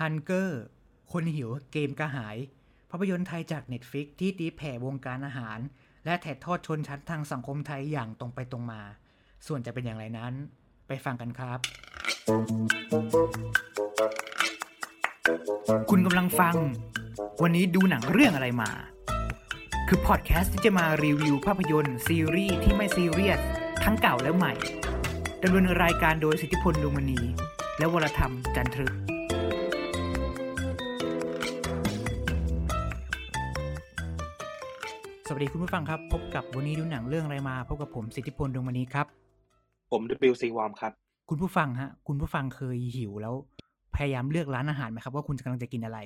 ฮันเกอร์คนหิวเกมกระหาย ภาพยนตร์ไทยจาก Netflix ที่ตีแผ่วงการอาหาร และถ่ายทอดชนชั้นทางสังคมไทยอย่างตรงไปตรงมา ส่วนจะเป็นอย่างไรนั้น ไปฟังกันครับ คุณกำลังฟัง วันนี้ดูหนังเรื่องอะไรมา คือพอดแคสต์ที่จะมารีวิวภาพยนตร์ ซีรีส์ที่ไม่ซีเรียส ทั้งเก่าและใหม่ดำเนินรายการโดยสิทธิพลดวงมณีและวรธรรมจันทรึก สวัสดีคุณผู้ฟังครับ พบกับวันนี้ดูหนังเรื่องอะไรมาพบกับผมสิทธิพลดวงมณีครับ ผม WC Warm ครับ คุณผู้ฟังฮะ คุณผู้ฟังเคยหิวแล้วพยายามเลือกร้านอาหารไหมครับ ว่าคุณกำลังจะกินอะไร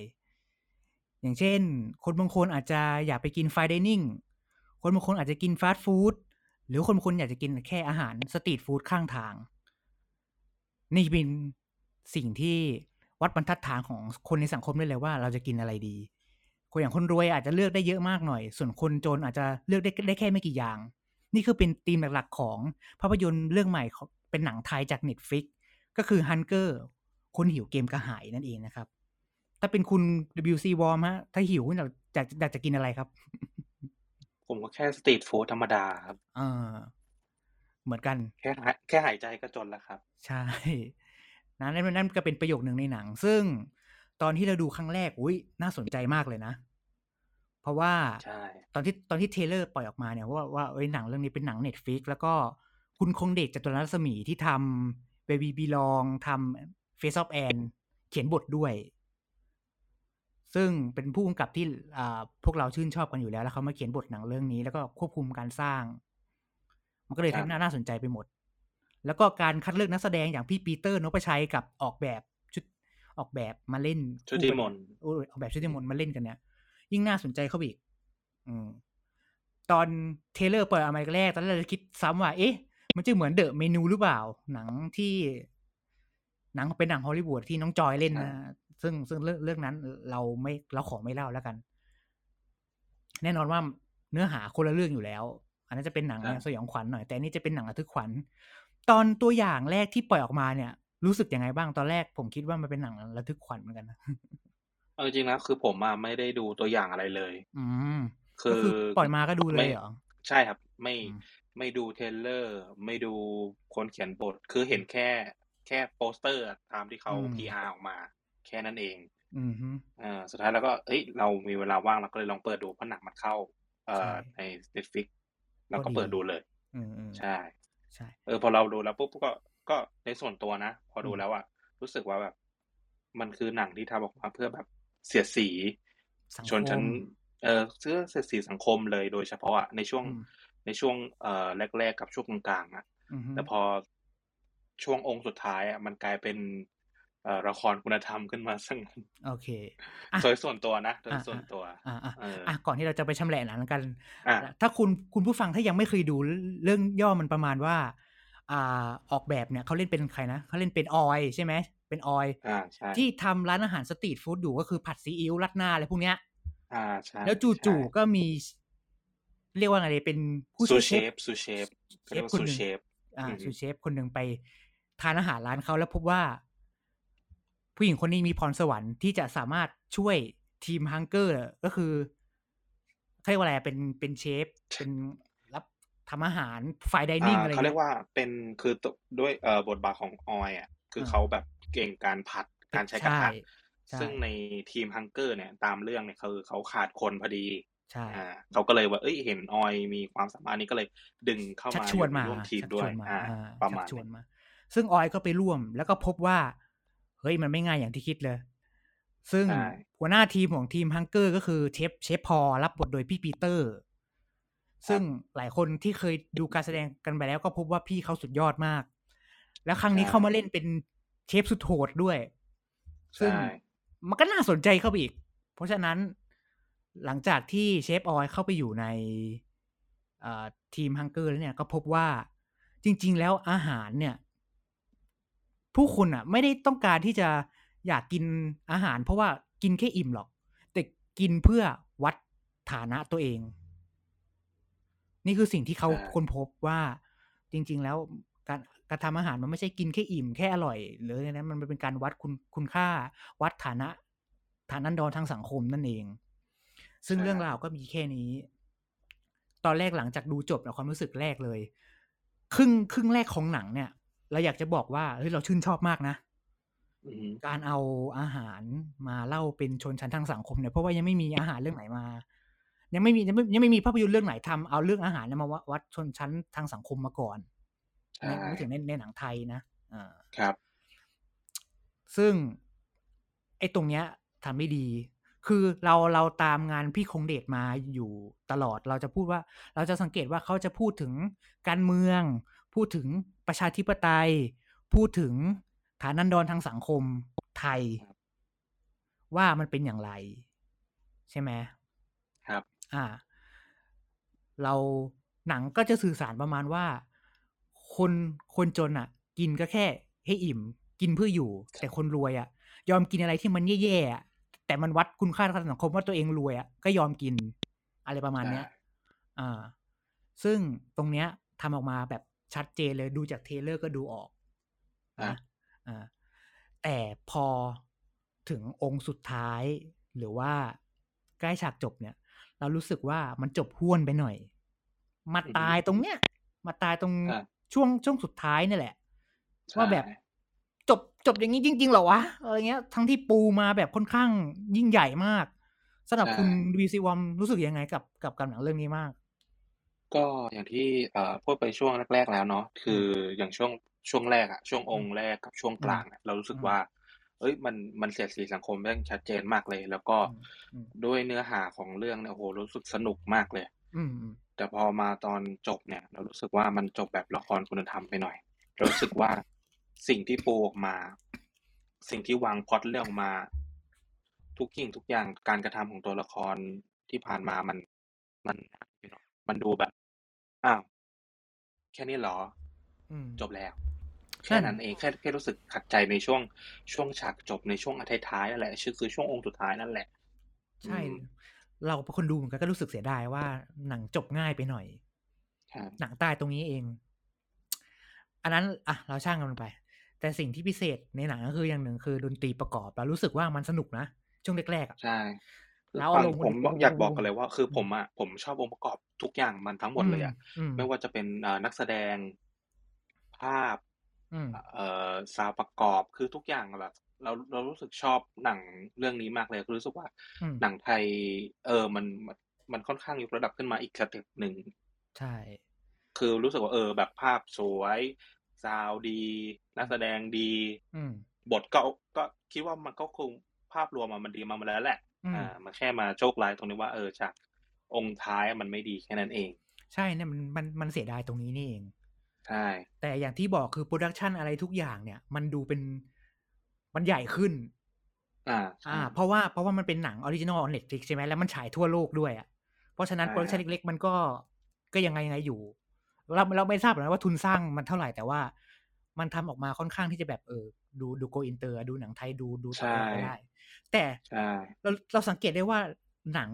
อย่างเช่น คนบางคนอาจจะอยากไปกินไฟดิเนิ่งคนบางคนอาจจะกินฟาสต์ฟู้ดหรือคนบางคนอยากจะกินแค่อาหารสตรีทฟู้ดข้างทาง นี่เป็นสิ่งที่วัดบรรทัดฐานของคนในสังคมได้เลยว่าเราจะกินอะไรดี คนอย่างคนรวยอาจจะเลือกได้เยอะมากหน่อย ส่วนคนจนอาจจะเลือกได้ได้แค่ไม่กี่อย่าง นี่คือเป็นธีมหลักๆของภาพยนตร์เรื่องใหม่ของเป็นหนังไทยจาก Netflix ก็คือ Hunger คนหิวเกมกระหายนั่นเองนะครับ ถ้าเป็นคุณ WC Warm ฮะ ถ้าหิวคุณอยากอยากอยากจะกินอะไรครับ ผมก็แค่ street food ธรรมดาครับเออเหมือนกัน แค่หายแค่หายใจก็จนแล้วครับ ใช่นะนั่นนั่นก็เป็นประโยคหนึ่งในหนัง ซึ่ง ตอนที่เราดูครั้งแรกอุ้ยน่าสนใจมากเลยนะ เพราะว่าใช่ตอนที่ตอนที่ trailer ปล่อยออกมาเนี่ยว่าว่าเอ้ยหนังเรื่องนี้เป็นหนัง Netflix แล้วก็คุณคงเดชจตุรรัศมีที่ทำ Where We Belong ทำ Faces of Anne เขียนบทด้วย ซึ่งเป็นผู้กำกับที่อ่าพวกเราชื่นชอบกันอยู่แล้ว แล้วเขามาเขียนบทหนังเรื่องนี้ แล้วก็ควบคุมการสร้าง มันก็เลยทำน่าน่าสนใจไปหมด แล้วก็การคัดเลือกนักแสดงอย่างพี่ปีเตอร์นพชัยกับออกแบบชุด ออกแบบมาเล่นชุติมนต์โอ้ยออกแบบชุติมนต์มาเล่นกันเนี่ยยิ่งน่าสนใจเข้าไปอีก อืม ตอน trailer เปิดออกมาแรก ตอนแรกเราจะคิดซ้ำว่า เอ๊ะ มันจะเหมือนเดอะเมนูหรือเปล่า หนังที่ หนังเป็นหนังฮอลลีวูดที่น้องจอยเล่นนะซึ่งซึ่งเรื่องเรื่องนั้นเราไม่เราขอไม่เล่าแล้วกัน แน่นอนว่าเนื้อหาคนละเรื่องอยู่แล้ว อันนั้นจะเป็นหนังครับสยองขวัญหน่อย แต่อันนี้จะเป็นหนังระทึกขวัญ ตอนตัวอย่างแรกที่ปล่อยออกมาเนี่ย รู้สึกยังไงบ้างตอนแรก ผมคิดว่ามันเป็นหนังระทึกขวัญเหมือนกันนะเอาจริงๆนะคือผมอะไม่ได้ดูตัวอย่างอะไรเลย อืมคืก็อคือปล่อยมาก็ดูเลยไม่เหรอใช่ครับ ไม่อืมไม่ดู trailer ไม่ดูคนเขียนบท คือเห็นแค่แค่โปสเตอร์ตามที่เขาอืม PR ออกมา แค่นั้นเองอืมฮึเอ่าสุดท้ายแล้วก็เอ้ยเรามีเวลาว่างเราก็เลยลองเปิดดูเพราะหนังมันเข้า เอ่อใช่ใน Netflix เราก็พอดีเปิดดูเลยอืมอืมใช่ใช่ เออพอเราดูแล้วปุ๊บก็ ก็ในส่วนตัวนะ พอดูอืมแล้วอะรู้สึกว่าแบบ มันคือหนังที่ทำออกมาเพื่อแบบเสียดสีสังชนชั้นคมเออเสื้อเสียดสีสังคมเลยโดยเฉพาะอะในช่วงอืมในช่วงเอ่อแรก ๆ กับช่วงกลางๆอะอืมฮึแต่พอช่วงองค์สุดท้ายอะมันกลายเป็นเอ่อละครคุณธรรมขึ้นมาซะงั้นโอเคอะโดยส่วนตัวนะโดยอะส่วนตัวอ่าอ่าเอออะก่อนที่เราจะไปชำแหละหนังกันอะถ้าคุณคุณผู้ฟังถ้ายังไม่เคยดูเรื่องย่อมันประมาณว่า อ่าออกแบบเนี่ยเขาเล่นเป็นใครนะเขาเล่นเป็นออยใช่ไหมเป็นออยอ่าใช่ที่ทำร้านอาหารสตรีทฟู้ดอยู่ก็คือผัดซีอิ๊วรัดหน้าอะไรพวกเนี้ยอ่าใช่แล้วจู่ๆก็มี เรียกว่าไงดีเป็นผู้ซูช่วยเชเชฟฟซูเชฟเชเรียฟกว่าคนซูหนึ่งเชฟอ่าอืมซูเชฟคนหนึ่งไป ทานอาหารร้านเขาแล้วพบว่า ผู้หญิงคนนี้มีพรสวรรค์ที่จะสามารถช่วยทีมฮังเกอร์ก็คือเขาเรียกว่าอะไรอะเป็นเป็นเชฟเป็นรับ ทำอาหารฝ่ายดิเนิ่งอ่าอะไรเขาเรียเงี้กยว่าเป็นคือตัวด้วยเอ่อบทบาทของออยอะคือเออเขาแบบเก่งการผัดการใช้กระใช่ทะใช่ซึ่งในทีมฮังเกอร์เนี่ยตามเรื่องเนี่ยคือเขาขาดคนพอดีใช่อ่าเขาก็เลยว่าเอ้ยเห็นออยมีความสามารถนี้ก็เลยดึงเข้าชักมาชวนอยู่มาร่วมทีมชักด้ชววยนมาอ่าอ่าประชัมาณกชวนนั้นมา ซึ่งออยก็ไปร่วม แล้วก็พบว่าเฮ้ยมันไม่ง่ายอย่างที่คิดเลย ซึ่งใช่หัวหน้าทีมของทีมฮังเกอร์ก็คือเชฟเชฟพอลรับบทโดยพี่ปีเตอร์ ซึ่งหลายคนที่เคยดูการแสดงกันไปแล้วก็พบว่าพี่เขาสุดยอดมาก แล้วครั้งนี้ใช่เข้ามาเล่นเป็นเชฟสุดโหดด้วย ซึ่งใช่มันก็น่าสนใจเข้าไปอีก เพราะฉะนั้นหลังจากที่เชฟออยเข้าไปอยู่ในเอ่อทีมฮังเกอร์แล้วเนี่ยก็พบว่าจริง ๆ แล้วอาหารเนี่ย ผู้คนอะ ไม่ได้ต้องการที่จะอยากกินอาหาร เพราะว่ากินแค่อิ่มหรอก แต่กินเพื่อวัดฐานะตัวเอง นี่คือสิ่งที่เขาใช่ค้นพบว่าจริง ๆ แล้วการการทำอาหารมันไม่ใช่กินแค่อิ่มแค่อร่อยหรืออะไรนั้นมันเป็นการวัดคุณคุณค่า วัดฐานะ ฐานันดรทางสังคมนั่นเอง ซึ่งใช่เรื่องราวก็มีแค่นี้ ตอนแรกหลังจากดูจบนะความรู้สึกแรกเลย ครึ่งครึ่งแรกของหนังเนี่ยเราอยากจะบอกว่าเฮ้ยเราชื่นชอบมากนะอืมการเอาอาหารมาเล่าเป็นชนชั้นทางสังคมเนี่ยเพราะว่ายังไม่มีอาหารเรื่องไหนมา ยังไม่มียังไม่ยังไม่มีภาพยนตร์เรื่องไหนทำเอาเรื่องอาหารเนี่ยมาวัดชนชั้นทางสังคมมาก่อนใช่ในไม่ถึงในในหนังไทยนะอ่าครับ ซึ่ง ไอ้ตรงเนี้ยทำได้ดี คือเราเราตามงานพี่คงเดชมาอยู่ตลอด เราจะพูดว่า เราจะสังเกตว่าเขาจะพูดถึงการเมือง พูดถึงประชาธิปไตย พูดถึงฐานันดรทางสังคมไทยครับว่ามันเป็นอย่างไร ใช่ไหมครับ อ่า เราหนังก็จะสื่อสารประมาณว่า คนคนจนอะ กินก็แค่ให้อิ่ม กินเพื่ออยู่ แต่คนรวยอะ ยอมกินอะไรที่มันแย่ๆอะแต่มันวัดคุณค่าทางสังคมว่าตัวเองรวยอะก็ยอมกินอะไรประมาณเนี้ยใช่อ่าซึ่งตรงเนี้ยทำออกมาแบบชัดเจนเลยดูจากเทรลเลอร์ก็ดูออกอะนะอ่าแต่พอถึงองค์สุดท้ายหรือว่าใกล้ฉากจบเนี่ย เรารู้สึกว่ามันจบห้วนไปหน่อย มาตายตรงเนี้ย มาตายตรงอะช่วงช่วงสุดท้ายนี่แหละใช่ว่าแบบจบจบอย่างนี้จริง ๆเหรอวะอะไรเงี้ย ทั้งที่ปูมาแบบค่อนข้างยิ่งใหญ่มากสำหรับคุณวีซีวอมรู้สึกยังไงกับกับกับหนังเรื่องนี้มาก ก็อย่างที่เอ่อพูดไปช่วงแรก ๆ แล้วเนาะคืออย่างช่วงช่วงแรกอะช่วงองค์แรกกับช่วงกลางอะเรารู้สึกอืมว่า เอ้ยมันมันเสียดสีสังคมแม่งชัดเจนมากเลย แล้วก็อืมอืมด้วยเนื้อหาของเรื่องเนี่ยโอ้โหรู้สึกสนุกมากเลย อืมอืมแต่พอมาตอนจบเนี่ย เรารู้สึกว่ามันจบแบบละครคุณธรรมไปหน่อยเรารู้สึกว่าสิ่งที่ปูออกมา สิ่งที่วางพล็อตเรื่องออกมา ทุกสิ่งทุกอย่างการกระทำของตัวละครที่ผ่านมามัน มันมันดูแบบอ้าวแค่นี้เหรออืมจบแล้วใช่ แค่นั้นเองแค่แค่รู้สึกขัดใจในช่วงช่วงฉากจบในช่วงท้ายๆนั่นแหละชื่อคือช่วงองค์สุดท้ายนั่นแหละ ใช่อืมเราเป็นคนดูเหมือนกันก็รู้สึกเสียดายว่าหนังจบง่ายไปหน่อยครับหนังตายตรงนี้เอง อันนั้นอะเราช่างกันมันไป แต่สิ่งที่พิเศษในหนังก็คืออย่างหนึ่งคือดนตรีประกอบเรารู้สึกว่ามันสนุกนะช่วงแรกๆอะใช่แล้วฟังอารมณ์ผมมันอยากบอกกันเลยว่า คือผมอะผมชอบองค์ประกอบทุกอย่างมันทั้งหมดเลยอะอืมไม่ว่าจะเป็นอ่านักแสดงภาพอืม เอ่อซาวด์ประกอบคือทุกอย่างแบบเราเรารู้สึกชอบหนังเรื่องนี้มากเลยคือรู้สึกว่าอืมหนังไทย เออมันมันมันค่อนข้างยกระดับขึ้นมาอีก step หนึ่งใช่ คือรู้สึกว่าเออ แบบภาพสวย sound ดีนักแสดงดีอืมบทก็ก็คิดว่ามันก็คงภาพรวมอะมันดีมามาแล้วแหละอืมอ่ามันแค่มาโชคร้ายตรงนี้ว่าเออจากองก์ท้ายมันไม่ดีแค่นั้นเอง ใช่เนี่ยมันมันมันเสียดายตรงนี้นี่เอง ใช่ แต่อย่างที่บอกคือ production อะไรทุกอย่างเนี่ย มันดูเป็นมันใหญ่ขึ้น อ่า อ่า เพราะว่าเพราะว่ามันเป็นหนัง original Netflix ใช่ไหมแล้วมันฉายทั่วโลกด้วยอะเพราะฉะนั้นใช่ production เล็กๆมันก็ก็ยังไงยังไงอยู่ เราเราไม่ทราบหรอกนะว่าทุนสร้างมันเท่าไหร่แต่ว่า มันทำออกมาค่อนข้างที่จะแบบเออดูดู go inter ดูหนังไทยดูดูต่างประเทศไปได้ แต่ใช่เราเราสังเกตได้ว่าหนัง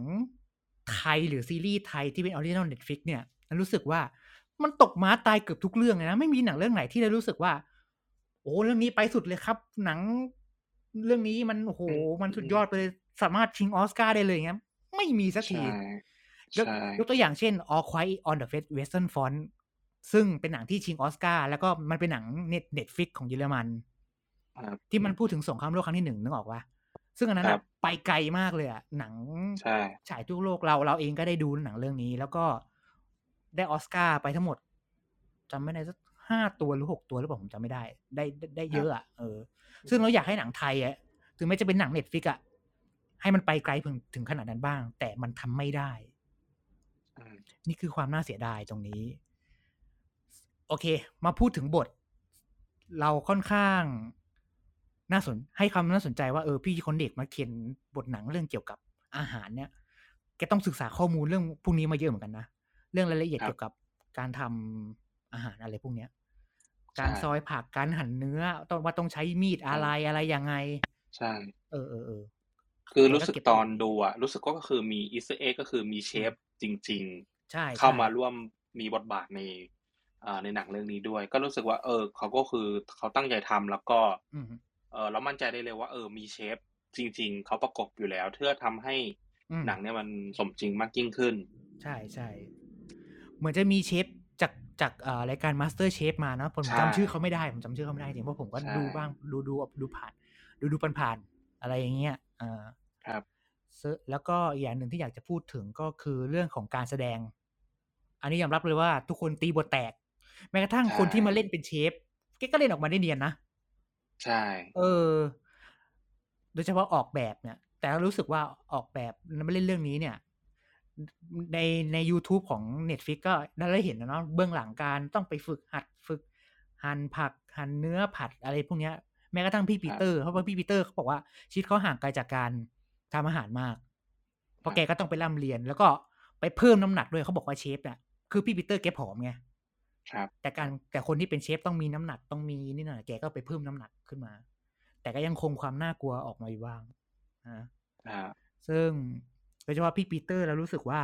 ไทยหรือซีรีส์ไทยที่เป็น original Netflix เนี่ยเรารู้สึกว่า มันตกม้าตายเกือบทุกเรื่องเลยนะ ไม่มีหนังเรื่องไหนที่เรารู้สึกว่า โอ้เรื่องนี้ไปสุดเลยครับ หนัง เรื่องนี้มันโอ้โหมันสุดยอดไปเลยสามารถชิงออสการ์ได้เลยเงี้ย ไม่มีสักทีใช่ยกใช่ยกตัวอย่างเช่น All Quiet on the Western Front ซึ่งเป็นหนังที่ชิงออสการ์แล้วก็มันเป็นหนังเน็ตเน็ตฟิกของเยอรมันครับที่มันพูดถึงสงครามโลกครั้งที่หนึ่งนึกออกปะซึ่งอันนั้นครัอะบไปไกลมากเลยอะหนังใช่ฉายทั่วโลกเราเราเองก็ได้ดูหนังเรื่องนี้ แล้วก็ ได้ออสการ์ไปทั้งหมดจำไม่ได้สักห้าตัวหรือหกตัวหรือเปล่าผมจำไม่ได้ ได้ได้ได้เยอะอะเออ ซึ่งเราอยากให้หนังไทยอะถึงแม้จะเป็นหนังเน็ตฟิกอะให้มันไปไกลถึงถึงขนาดนั้นบ้าง แต่มันทำไม่ได้อืมนี่คือความน่าเสียดายตรงนี้ โอเค มาพูดถึงบท เราค่อนข้าง น่าสนให้คำน่าสนใจว่าเออพี่คนเด็กมาเขียนบทหนังเรื่องเกี่ยวกับอาหารเนี่ยแกต้องศึกษาข้อมูลเรื่องพวกนี้มาเยอะเหมือนกันนะ เรื่องรายละเอียดครับเกี่ยวกับการทำอาหารอะไรพวกเนี้ย การซอยผักการหั่นเนื้อต้องว่าต้องใช้มีดอะไรอะไรยังไง ใช่ เออเออเออคือรู้สึกแล้วก็เก็บตอนดูอะรู้สึกก็คือมีอีสเอ็กก็คือมีเชฟจริงใช่ๆเข้าใช่มาร่วมมีบทบาทในอ่าในหนังเรื่องนี้ด้วย ก็รู้สึกว่า เออ เขาก็คือเขาตั้งใจทำแล้วก็อืมเออเรามั่นใจได้เลยว่า เออ มีเชฟจริง ๆ เขาประกบอยู่แล้วเพื่อทำให้อืมหนังเนี่ยมันสมจริงมากยิ่งขึ้น ใช่ใช่ เหมือนจะมีเชฟจากจากเอ่อรายการ Master Chef มานะผมใช่จำชื่อเขาไม่ได้ผมจำชื่อเขาไม่ได้จริงเพราะผมก็ใช่ดูบ้างดูดูดูผ่าน ดูดูผ่านๆอะไรอย่างเงี้ยเออครับซึ่งแล้วก็อีกอย่างหนึ่งที่อยากจะพูดถึงก็คือเรื่องของการแสดง อันนี้ยอมรับเลยว่าทุกคนตีบทแตก แม้กระทั่งใช่คนที่มาเล่นเป็นเชฟแกก็เล่นออกมาได้เนียนนะใช่ เออ โดยเฉพาะออกแบบเนี่ย แต่รู้สึกว่าออกแบบไม่เล่นเรื่องนี้เนี่ย ในใน YouTube ของ Netflix ก็ได้เห็นนะเนาะเบื้องหลังการต้องไปฝึกหัดฝึก หั่นผักหั่นเนื้อผัดอะไรพวกเนี้ยแม้กระทั่งพี่ปีเตอร์เพราะว่าพี่ปีเตอร์เขาบอกว่าชีวิตเขาห่างไกลจากการทำอาหารมาก เพราะแกก็ต้องไปร่ำเรียน แล้วก็ไปเพิ่มน้ำหนักด้วยเขาบอกว่าเชฟเนี่ยคือพี่ปีเตอร์แกผอมไงครับ แต่การแต่คนที่เป็นเชฟต้องมีน้ำหนักต้องมีนี่หน่อยแกก็ไปเพิ่มน้ำหนักขึ้นมา แต่ก็ยังคงความน่ากลัวออกมาอยู่บ้างนะอ่าซึ่ง โดยเฉพาะพี่ปีเตอร์แล้วรู้สึกว่า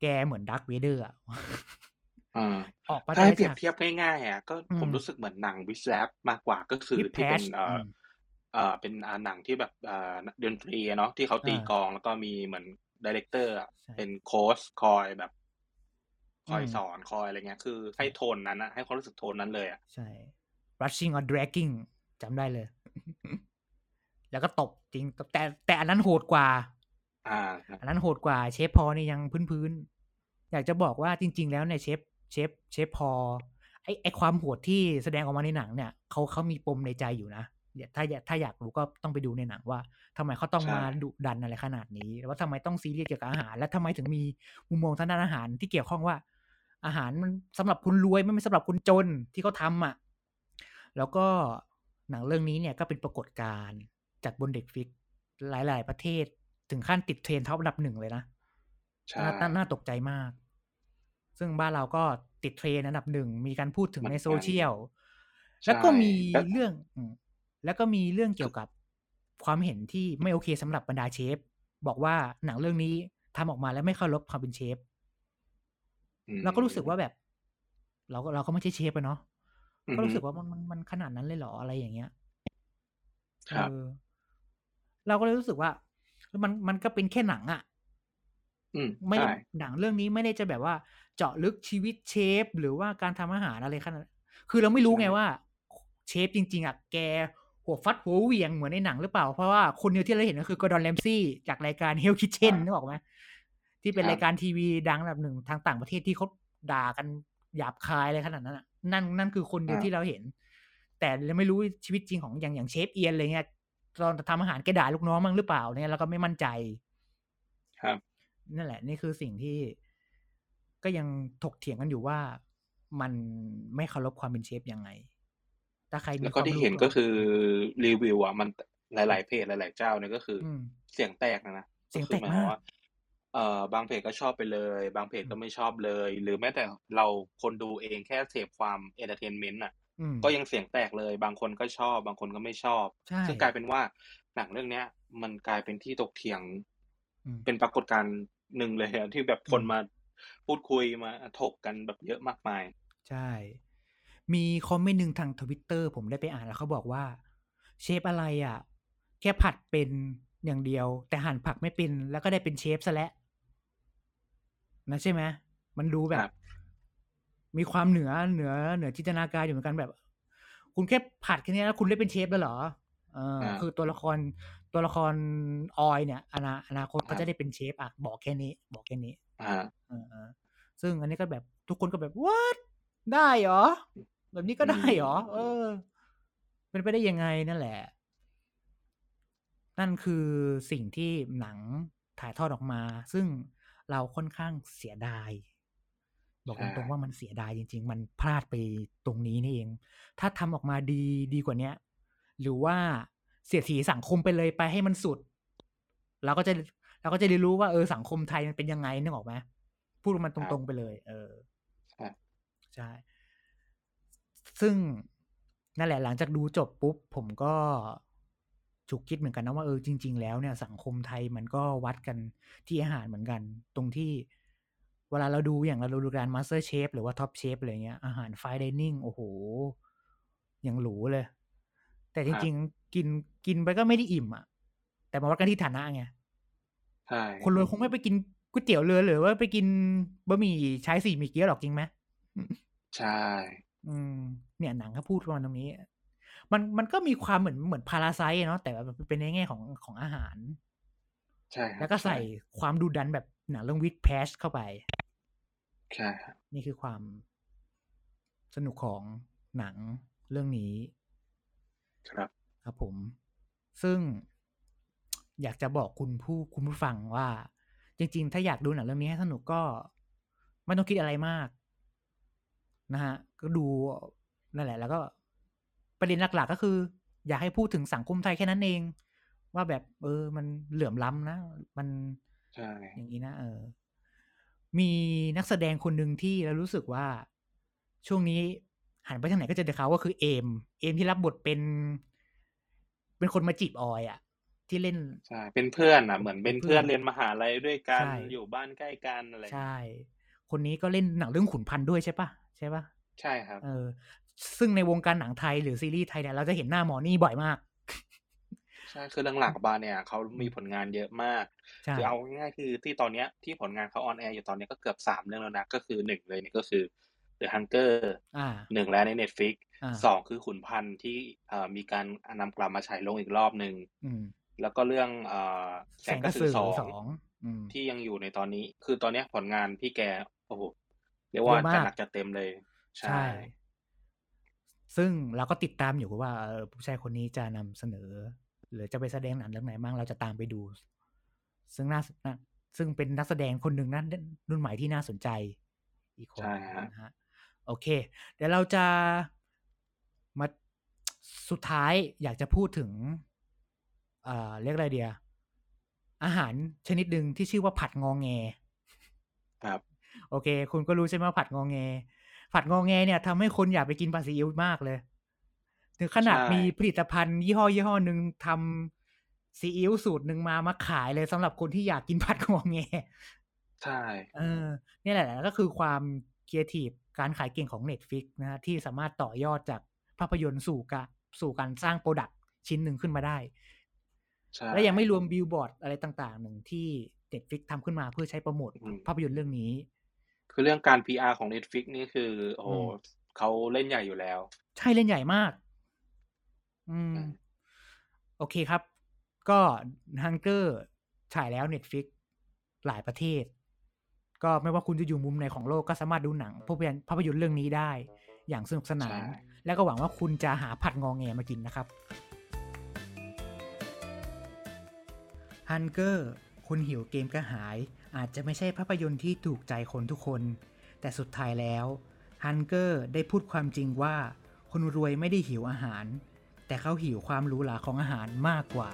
แกเหมือน Darth Vader อะอ่าออกมาถ้าให้เปรียบฉกเทียบง่ายๆอะก็อืมผมรู้สึกเหมือนหนังวิสแลปมากกว่าก็คือ Whip ที่เป็น Patch เอ่ออมเอ่อเป็นอ่าหนังที่แบบเอ่อดนตรีอะเนาะที่เขาตีอ่ากลองแล้วก็มีเหมือน director ใช่เป็นโค้ชคอยแบบ คอยอืมสอนคอยอะไรเงี้ย คือให้โทนนั้นอะให้ความรู้สึกโทนนั้นเลยอะใช่ rushing or dragging จำได้เลย แล้วก็ตบจริงแต่แต่อันนั้นโหดกว่า อ่าครับอันนั้นโหดกว่าเชฟพอลนี่ยังพื้นๆ อยากจะบอกว่าจริง ๆ แล้วเนี่ยเชฟเชฟเชฟพอลไอไอความโหดที่แสดงออกมาในหนังเนี่ยเขาเขามีปมในใจอยู่นะอย่าถ้าอยากถ้าอยากรู้ก็ต้องไปดูในหนังว่าทำไมเขาต้องมาดุดันอะไรขนาดนี้ว่าทำไมต้องซีเรียสเกี่ยวกับอาหาร และทำไมถึงมีมุมมองทางด้านอาหารที่เกี่ยวข้องว่า อาหารมันสำหรับคนรวยไม่ใช่สำหรับคนจนที่เขาทำอะ แล้วก็หนังเรื่องนี้เนี่ยก็เป็นปรากฏการณ์จากบนเด็กฟิกหลาย ๆ ประเทศ ถึงขั้นติด trend top อันดับหนึ่งเลยนะใช่น่าน่าน่าตกใจมาก ซึ่งบ้านเราก็ติดเทรนด์อันดับหนึ่ง มีการพูดถึงเหมือนในกันโซเชียลใช่แล้วก็มีแล้วเรื่องอืมแล้วก็มีเรื่องเกี่ยวกับความเห็นที่ไม่โอเคสำหรับบรรดาเชฟ บอกว่าหนังเรื่องนี้ทำออกมาแล้วไม่เคารพความเป็นเชฟอืมเราก็รู้สึกว่าแบบ เราก็เราก็ไม่ใช่เชฟอะเนาะอือฮึก็รู้สึกว่ามันมันมันขนาดนั้นเลยเหรออะไรอย่างเงี้ยครับเออเราก็เลยรู้สึกว่า มันมันก็เป็นแค่หนังอะอืมไม่ได้ใช่หนังเรื่องนี้ไม่ได้จะแบบว่า เจาะลึกชีวิตเชฟ หรือว่าการทำอาหารอะไรขนาดคือเราไม่รู้ไงว่า เชฟจริง ๆอะแกหัวฟัดหัวเหวียงเหมือนในหนังหรือเปล่า เพราะว่าคนเดียวที่เราเห็นก็คือกอร์ดอนแลมซี่จากรายการ Hell Kitchen อ่านึนึกออกไหมที่เป็นครับรายการทีวีดังอันดับหนึ่งทางต่างประเทศที่เขาด่ากันหยาบคายอะไรขนาดนั้นอะนั่นนั่นคือคนเดียวอ่าที่เราเห็น แต่เราไม่รู้ชีวิตจริงของอย่างอย่างเชฟเอียนอะไรเงี้ย ตอนทำอาหารแกด่าลูกน้องมั้งหรือเปล่าเนี่ยเราก็ไม่มั่นใจ ครับ นั่นแหละ นี่คือสิ่งที่ก็ยังถกเถียงกันอยู่ว่ามันไม่เคารพความเป็นเชฟยังไงถ้าใครมีแล้วคก็วามที่รู้เห็นก็คือรีวิวอะมันหลาย ๆ เพจหลาย ๆ เจ้าเนี่ยก็คืออมเสียงแตกนะนะเสียงก็คือแตกหมายความมากว่าเอ่อบางเพจก็ชอบไปเลย บางเพจอืมก็ไม่ชอบเลย หรือแม้แต่เราคนดูเองแค่เสพความ entertainment อะอืม ก็ยังเสียงแตกเลย บางคนก็ชอบ บางคนก็ไม่ชอบใช่ซึ่งกลายเป็นว่าหนังเรื่องเนี้ย มันกลายเป็นที่ตกเถียงอืมเป็นปรากฏการณ์หนึ่งเลยอะที่แบบคนอืมมาพูดคุยมาถกกันแบบเยอะมากมาย ใช่ มีคอมเมนต์หนึ่งทางทวิตเตอร์ผมได้ไปอ่านแล้วเขาบอกว่า เชฟอะไรอะ แค่ผัดเป็นอย่างเดียว แต่หั่นผักไม่เป็น แล้วก็ได้เป็นเชฟซะแล้วนะใช่ไหมมันดูแบครับบ มีความเหนือเหนือเหนือจินตนาการอยู่เหมือนกันแบบ คุณแค่ผัดแค่นี้แล้วคุณได้เป็นเชฟแล้วเหรอเอออ่าคือตัวละครตัวละครออยเนี่ยอนาอนาคตครัเขาบจะได้เป็นเชฟอะบอกแค่นี้ บอกแค่นี้อ่าเออเออซึ่งอันนี้ก็แบบทุกคนก็แบบ what ได้เหรอ แบบนี้ก็ได้เหรอ เออ เป็นไปได้ยังไงนั่นแหละ นั่นคือสิ่งที่หนังถ่ายทอดออกมา ซึ่งเราค่อนข้างเสียดาย บอกตใช่รงๆว่ามันเสียดายจริง ๆ มันพลาดไปตรงนี้นี่เอง ถ้าทำออกมาดีดีกว่าเนี้ย หรือว่าเสียดสีสังคมไปเลยไปให้มันสุด เราก็จะเราก็จะได้รู้ว่าเออสังคมไทยมันเป็นยังไงนึกออกไหมพูดมันตรงๆไปเลย เออใช่ใช่ ซึ่งนั่นแหละหลังจากดูจบปุ๊บ ผมก็ฉุกคิดเหมือนกันนะว่าเออจริง ๆ แล้วเนี่ยสังคมไทยมันก็วัดกันที่อาหารเหมือนกัน ตรงที่เวลาเราดูอย่างเราดูการ MasterChef หรือว่า Top Chef อะไรเงี้ยอาหาร fine dining โอ้โห อย่างหรูเลย แต่จริง ๆ กินกินไปก็ไม่ได้อิ่มอะ แต่มาวัดกันที่ฐานะไงใช่คนรวยคงไม่ไปกินก๋วยเตี๋ยวเรือหรือว่าไปกินบะหมี่ชายสี่หมี่เกี๊ยวหรอกจริงไหมใช่ อืม เนี่ยหนังเขาพูดประมาณตรงนี้ มันมันก็มีความเหมือนเหมือน Parasite เนาะแต่แบบเป็นในแง่ของของอาหาร ใช่ครับแล้วก็ใส่ความดูดันแบบหนังเรื่องวิดแพชเข้าไป ใช่ครับนี่คือความสนุกของหนังเรื่องนี้ ครับ ครับผม ซึ่งอยากจะบอกคุณผู้คุณผู้ฟังว่า จริง ๆ ถ้าอยากดูหนังเรื่องนี้ให้สนุกก็ ไม่ต้องคิดอะไรมาก นะฮะ ก็ดูนั่นแหละ แล้วก็ประเด็นหลัก ๆ ก็คือ อยากให้พูดถึงสังคมไทยแค่นั้นเอง ว่าแบบ เออ มันเหลื่อมล้ำนะ มันใช่อย่างนี้นะเออ มีนักแสดงคนหนึ่งที่เรารู้สึกว่า ช่วงนี้หันไปทางไหนก็เจอแต่เขาก็คือเอม เอมที่รับบทเป็น เป็นคนมาจีบออยอะที่เล่นใช่เป็นเพื่อนอะ เหมือนเป็นเป็นเพื่เพื่ออนนเรียนมหาลัยด้วยกันใช่อยู่บ้านใกล้กันอะไรใช่ คนนี้ก็เล่นหนังเรื่องขุนพันธ์ด้วยใช่ปะใช่ปะใช่ครับ เออ ซึ่งในวงการหนังไทยหรือซีรีส์ไทยเนี่ยเราจะเห็นหน้าหมอนี่บ่อยมาก ใช่ คือเรื่องหลักบาเนี่ยเขามีผลงานเยอะมาก ใช่ คือเอาง่ายๆคือที่ตอนเนี้ยที่ผลงานเขา on air อยู่ตอนเนี้ยก็เกือบสามเรื่องแล้วนะ ก็คือหนึ่งเลยเนี่ยก็คือ The Hunger อ่า หนึ่งแล้วใน Netflix อ่า สองคือขุนพันธ์ที่เอ่อมีการนำกลับมาฉายลงอีกรอบหนึ่ง อืม แล้วก็เรื่องเอ่อแสแสงงกกระระสืสืออสองสองอืม ที่ยังอยู่ในตอนนี้ คือตอนเนี้ยผลงานพี่แกโอ้โหเรียกว่าเยอะมาก จะหนักจะเต็มเลย ใช่ใช่ซึ่งเราก็ติดตามอยู่ว่าเออผู้ชายคนนี้จะนำเสนอ หรือจะไปแสดงหนังเรื่องไหนบ้างเราจะตามไปดู ซึ่งน่าน่าซึ่งเป็นนักแสดงคนหนึ่งนะรุ่นใหม่ที่น่าสนใจ อีกคนใช่ฮะนะฮะโอเค เดี๋ยวเราจะมาสุดท้ายอยากจะพูดถึง เอ่อเรียกอะไรเดียอาหารชนิดหนึ่งที่ชื่อว่าผัดงองแง ครับ โอเค คุณก็รู้ใช่ไหมว่าผัดงองแง ผัดงองแงเนี่ยทำให้คนอยากไปกินปลาซีอิ๊วมากเลย ถึงขนาดใช่มีผลิตภัณฑ์ยี่ห้อยี่ห้อหนึ่งทำซีอิ๊วสูตรหนึ่งมามาขายเลยสำหรับคนที่อยากกินผัดงองแงใช่เออเนี่ยแหละก็คือความครีเอทีฟการขายเก่งของ Netflix นะฮะที่สามารถต่อยอดจากภาพยนตร์สู่กะสู่การสร้าง product ชิ้นหนึ่งขึ้นมาได้ใช่และยังไม่รวมบิลบอร์ดอะไรต่างๆ หนึ่งที่ Netflix ทำขึ้นมาเพื่อใช้โปรโมทอืมภาพยนตร์เรื่องนี้ คือเรื่องการ PR ของ Netflix นี่คือ โอ้โหอืมเขาเล่นใหญ่อยู่แล้ว ใช่เล่นใหญ่มาก อืมอืม โอเคครับ ก็ Hunger ฉายแล้ว Netflix หลายประเทศ ก็ไม่ว่าคุณจะอยู่มุมไหนของโลกก็สามารถดูหนังภาพยนตร์ภาพยนตร์เรื่องนี้ได้ อย่างสนุกสนานใช่แล้วก็หวังว่าคุณจะหาผัดงองแงมากินนะครับฮันเกอร์คนหิวเกมกระหาย อาจจะไม่ใช่ภาพยนตร์ที่ถูกใจคนทุกคน แต่สุดท้ายแล้วฮันเกอร์ได้พูดความจริงว่า คนรวยไม่ได้หิวอาหาร แต่เขาหิวความหรูหราของอาหารมากกว่า